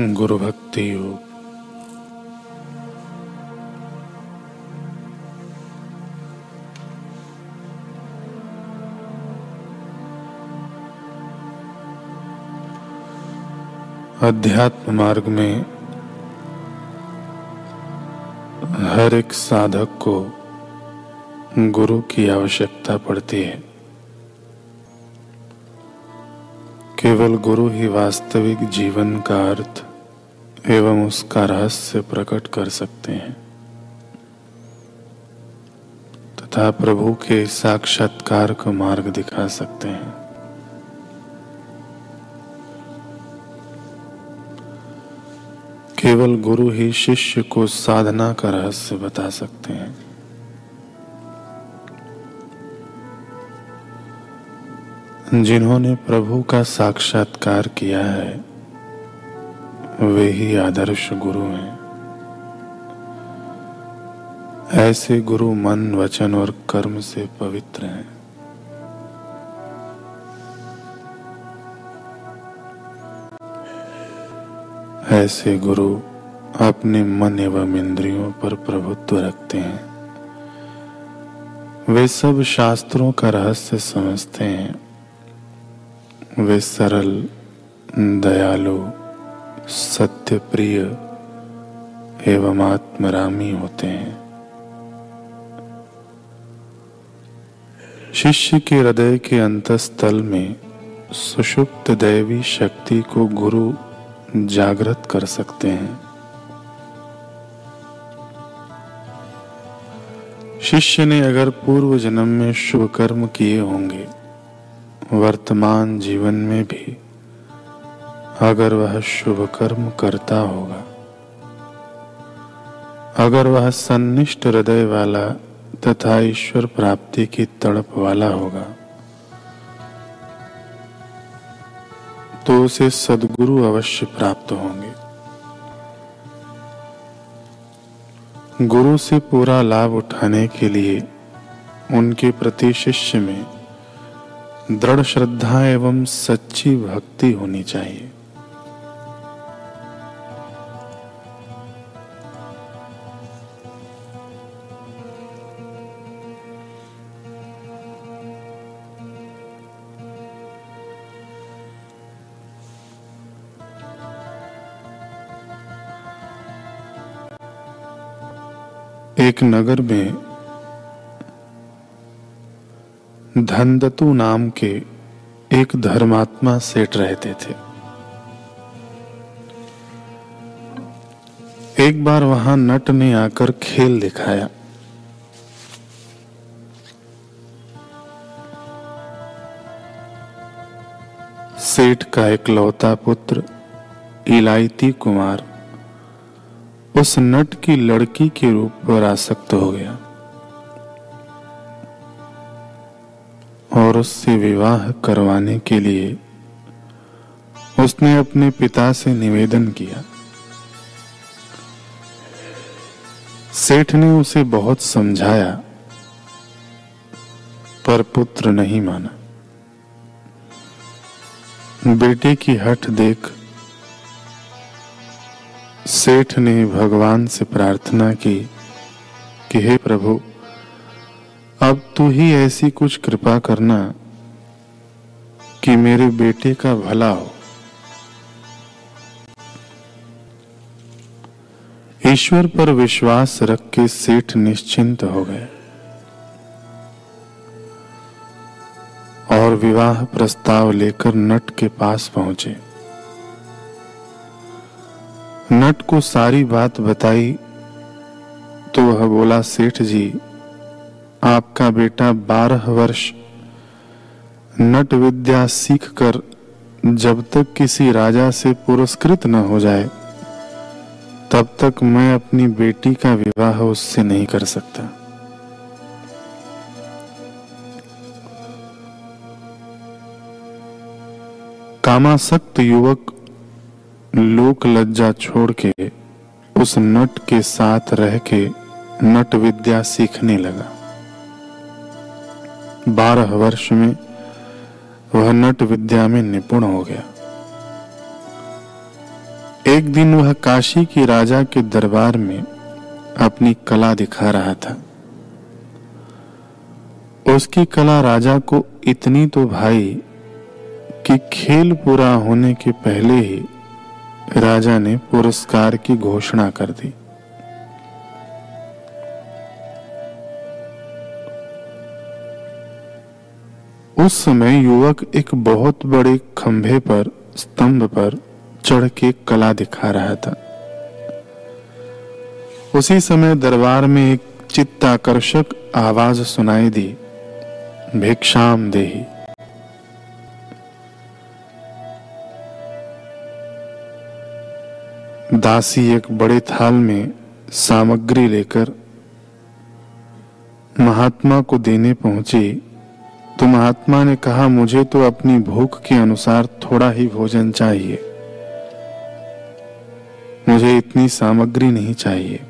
गुरु भक्ति योग। अध्यात्म मार्ग में हर एक साधक को गुरु की आवश्यकता पड़ती है। केवल गुरु ही वास्तविक जीवन का अर्थ एवं उसका रहस्य प्रकट कर सकते हैं। तथा प्रभु के साक्षात्कार का मार्ग दिखा सकते हैं। केवल गुरु ही शिष्य को साधना का रहस्य बता सकते हैं। जिन्होंने प्रभु का साक्षात्कार किया है वे ही आदर्श गुरु हैं। ऐसे गुरु मन, वचन और कर्म से पवित्र हैं। ऐसे गुरु अपने मन एवं इंद्रियों पर प्रभुत्व रखते हैं। वे सब शास्त्रों का रहस्य समझते हैं। वे सरल, दयालु सत्य प्रिय एवं आत्मरामी होते हैं। शिष्य के हृदय के अंतस्थल में सुषुप्त दैवी शक्ति को गुरु जागृत कर सकते हैं। शिष्य ने अगर पूर्व जन्म में शुभ कर्म किए होंगे, वर्तमान जीवन में भी अगर वह शुभ कर्म करता होगा, अगर वह सन्निष्ठ हृदय वाला तथा ईश्वर प्राप्ति की तड़प वाला होगा तो उसे सदगुरु अवश्य प्राप्त होंगे। गुरु से पूरा लाभ उठाने के लिए उनके प्रति शिष्य में दृढ़ श्रद्धा एवं सच्ची भक्ति होनी चाहिए। एक नगर में धनदतु नाम के एक धर्मात्मा सेठ रहते थे। एक बार वहाँ नट ने आकर खेल दिखाया। सेठ का एक लौता पुत्र इलायती कुमार उस नट की लड़की के रूप पर आसक्त हो गया और उससे विवाह करवाने के लिए उसने अपने पिता से निवेदन किया। सेठ ने उसे बहुत समझाया, पर पुत्र नहीं माना। बेटे की हट देख सेठ ने भगवान से प्रार्थना की कि हे प्रभु, अब तू ही ऐसी कुछ कृपा करना कि मेरे बेटे का भला हो। ईश्वर पर विश्वास रख के सेठ निश्चिंत हो गए और विवाह प्रस्ताव लेकर नट के पास पहुँचे। नट को सारी बात बताई तो वह बोला, सेठ जी, आपका बेटा बारह वर्ष नट विद्या सीख कर जब तक किसी राजा से पुरस्कृत न हो जाए, तब तक मैं अपनी बेटी का विवाह उससे नहीं कर सकता। कामासक्त युवक लोक लज्जा छोड़ के, उस नट के साथ रह के नट विद्या सीखने लगा। बारह वर्ष में वह नट विद्या में निपुण हो गया। एक दिन वह काशी की राजा के दरबार में अपनी कला दिखा रहा था। उसकी कला राजा को इतनी तो भाई कि खेल पूरा होने के पहले ही राजा ने पुरस्कार की घोषणा कर दी। उस समय युवक एक बहुत बड़े खंभे पर, स्तंभ पर चढ़ के कला दिखा रहा था। उसी समय दरबार में एक चित्ताकर्षक आवाज़ सुनाई दी भिक्षाम देही दासी एक बड़े थाल में सामग्री लेकर महात्मा को देने पहुँची। तो महात्मा ने कहा, मुझे तो अपनी भूख के अनुसार थोड़ा ही भोजन चाहिए। मुझे इतनी सामग्री नहीं चाहिए।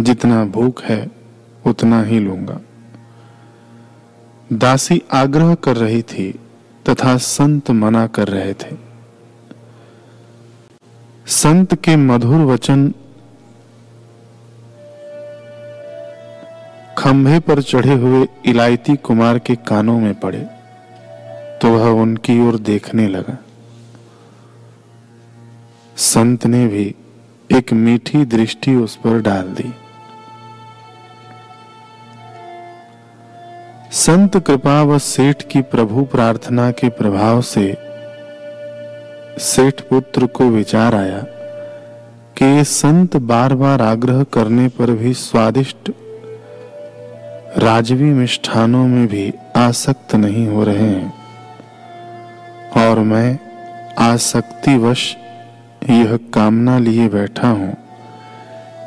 जितना भूख है, उतना ही लूँगा। दासी आग्रह कर रही थी तथा संत मना कर रहे थे। संत के मधुर वचन खंभे पर चढ़े हुए इलायती कुमार के कानों में पड़े तो वह उनकी ओर देखने लगा। संत ने भी एक मीठी दृष्टि उस पर डाल दी। संत कृपा व सेठ की प्रभु प्रार्थना के प्रभाव से सेठ पुत्र को विचार आया कि संत बार बार आग्रह करने पर भी स्वादिष्ट राजवी मिष्ठानों में भी आसक्त नहीं हो रहे हैं। और मैं आसक्तिवश यह कामना लिए बैठा हूँ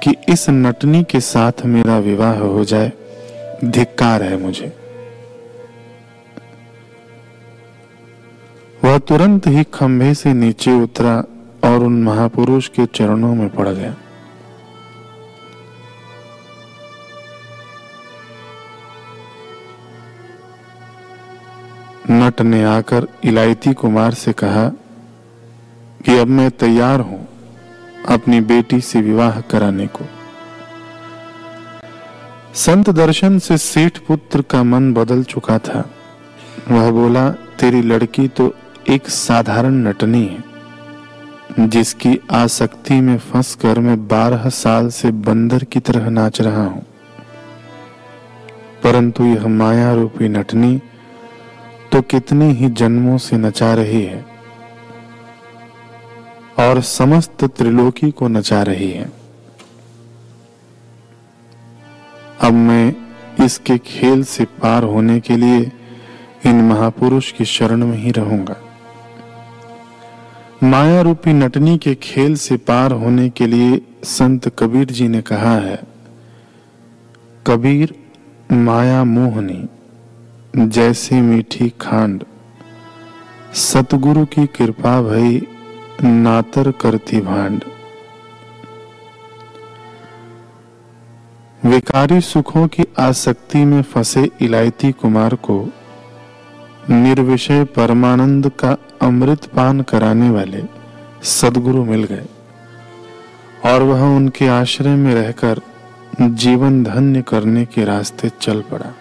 कि इस नटनी के साथ मेरा विवाह हो जाए, धिक्कार है मुझे। वह तुरंत ही खंभे से नीचे उतरा और उन महापुरुष के चरणों में पड़ गया। नट ने आकर इलायती कुमार से कहा, कि अब मैं तैयार हूँ अपनी बेटी से विवाह कराने को। संत दर्शन से सेठ पुत्र का मन बदल चुका था। वह बोला, तेरी लड़की तो एक साधारण नटनी है, जिसकी आसक्ति में फंसकर मैं बारह साल से बंदर की तरह नाच रहा हूँ। परंतु यह माया रूपी नटनी तो कितने ही जन्मों से नचा रही है और समस्त त्रिलोकी को नचा रही है। अब मैं इसके खेल से पार होने के लिए इन महापुरुष की शरण में ही रहूँगा। माया रूपी नटनी के खेल से पार होने के लिए संत कबीर जी ने कहा है, कबीर, माया मोहनी, जैसी मीठी खांड, सतगुरु की कृपा भई नातर करती भांड। विकारी सुखों की आसक्ति में फंसे इलायती कुमार को निर्विषय परमानंद का अमृत पान कराने वाले सदगुरु मिल गए। और वह उनके आश्रय में रहकर जीवन धन्य करने के रास्ते चल पड़ा।